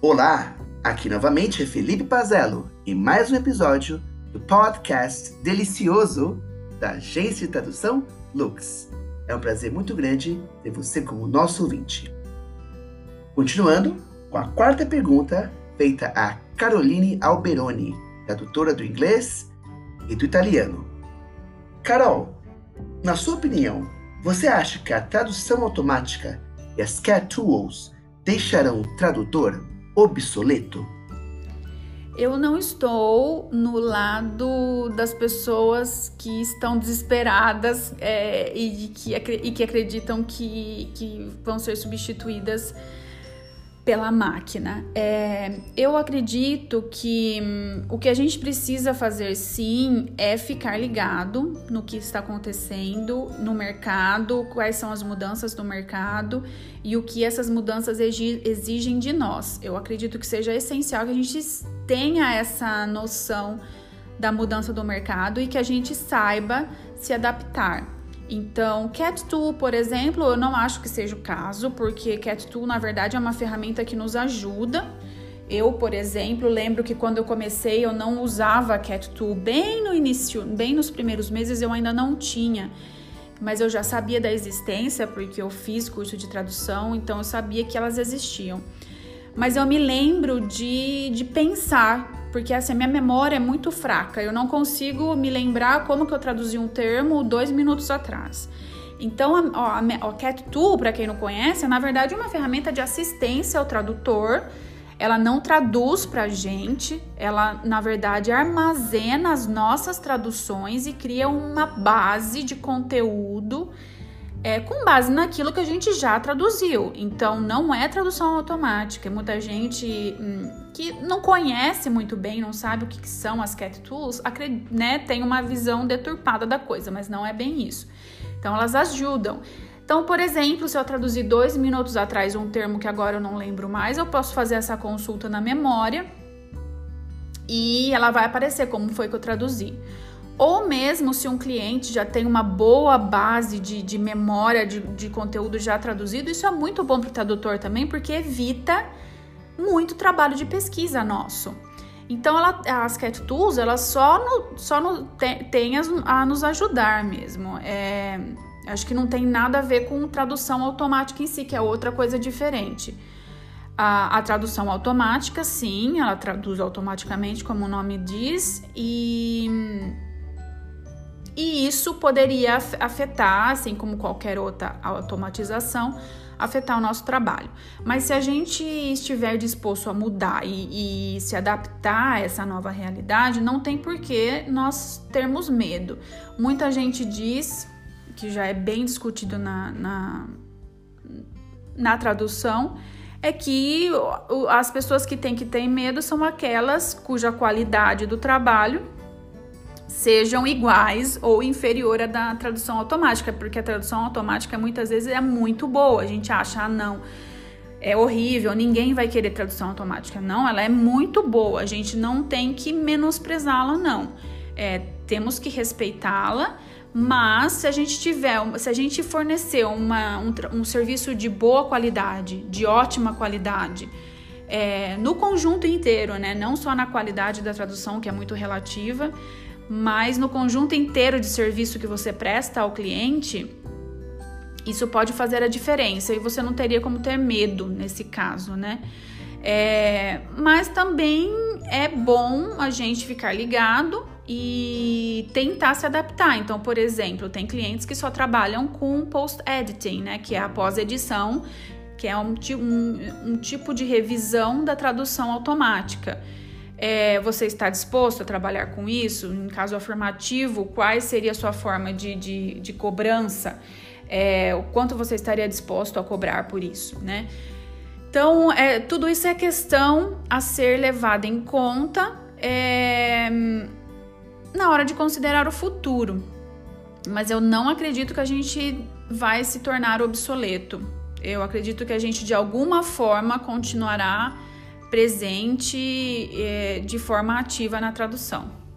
Olá, aqui novamente é Felipe Pazello e mais um episódio do podcast delicioso da agência de tradução Lux. É um prazer muito grande ter você como nosso ouvinte. Continuando com a quarta pergunta feita a Caroline Alberoni, tradutora do inglês e do italiano. Carol, na sua opinião, você acha que a tradução automática e as cat tools deixarão o tradutor obsoleto? Eu não estou no lado das pessoas que estão desesperadas é, e, que, e que acreditam que, que vão ser substituídas pela máquina. É, eu acredito que hum, o que a gente precisa fazer sim é ficar ligado no que está acontecendo no mercado, quais são as mudanças do mercado e o que essas mudanças exigem de nós. Eu acredito que seja essencial que a gente tenha essa noção da mudança do mercado e que a gente saiba se adaptar. Então, Cat Tool, por exemplo, eu não acho que seja o caso, porque Cat Tool, na verdade, é uma ferramenta que nos ajuda. Eu, por exemplo, lembro que quando eu comecei eu não usava Cat Tool bem no início, bem nos primeiros meses eu ainda não tinha, mas eu já sabia da existência porque eu fiz curso de tradução, então eu sabia que elas existiam. Mas eu me lembro de, de pensar porque assim, a minha memória é muito fraca, eu não consigo me lembrar como que eu traduzi um termo dois minutos atrás. Então, a, a, a para quem não conhece, é na verdade uma ferramenta de assistência ao tradutor. Ela não traduz para a gente, ela na verdade armazena as nossas traduções e cria uma base de conteúdo é, com base naquilo que a gente já traduziu. Então, não é tradução automática. Muita gente hum, que não conhece muito bem, não sabe o que, que são as cat tools, né, tem uma visão deturpada da coisa, mas não é bem isso. Então, elas ajudam. Então, por exemplo, se eu traduzir dois minutos atrás um termo que agora eu não lembro mais, eu posso fazer essa consulta na memória e ela vai aparecer como foi que eu traduzi. Ou mesmo se um cliente já tem uma boa base de, de memória de, de conteúdo já traduzido, isso é muito bom para o tradutor também, porque evita muito trabalho de pesquisa nosso. Então, ela, as Cat Tools, elas só, no, só no, tem, tem a, nos ajudar mesmo. É, acho que não tem nada a ver com tradução automática em si, que é outra coisa diferente. A, a, tradução automática, sim, ela traduz automaticamente, como o nome diz, e e isso poderia afetar, assim como qualquer outra automatização, afetar o nosso trabalho. Mas se a gente estiver disposto a mudar e, e se adaptar a essa nova realidade, não tem por que nós termos medo. Muita gente diz, que já é bem discutido na, na, na tradução, é que as pessoas que têm que ter medo são aquelas cuja qualidade do trabalho sejam iguais ou inferior à da tradução automática, porque a tradução automática muitas vezes é muito boa. A gente acha, ah, não, é horrível, ninguém vai querer tradução automática. Não, ela é muito boa, a gente não tem que menosprezá-la, não. É, temos que respeitá-la, mas se a gente tiver, se a gente fornecer uma, um, um serviço de boa qualidade, de ótima qualidade, é, no conjunto inteiro, né? Não só na qualidade da tradução, que é muito relativa, mas no conjunto inteiro de serviço que você presta ao cliente, isso pode fazer a diferença e você não teria como ter medo nesse caso, né? É, mas também é bom a gente ficar ligado e tentar se adaptar. Então, por exemplo, tem clientes que só trabalham com post-editing, né? Que é a pós-edição, que é um, um, um tipo de revisão da tradução automática. É, você está disposto a trabalhar com isso? Em caso afirmativo, qual seria a sua forma de, de, de cobrança? É, o quanto você estaria disposto a cobrar por isso, né? Então, é, tudo isso é questão a ser levada em conta é, na hora de considerar o futuro. Mas eu não acredito que a gente vai se tornar obsoleto. Eu acredito que a gente, de alguma forma, continuará presente é, de forma ativa na tradução.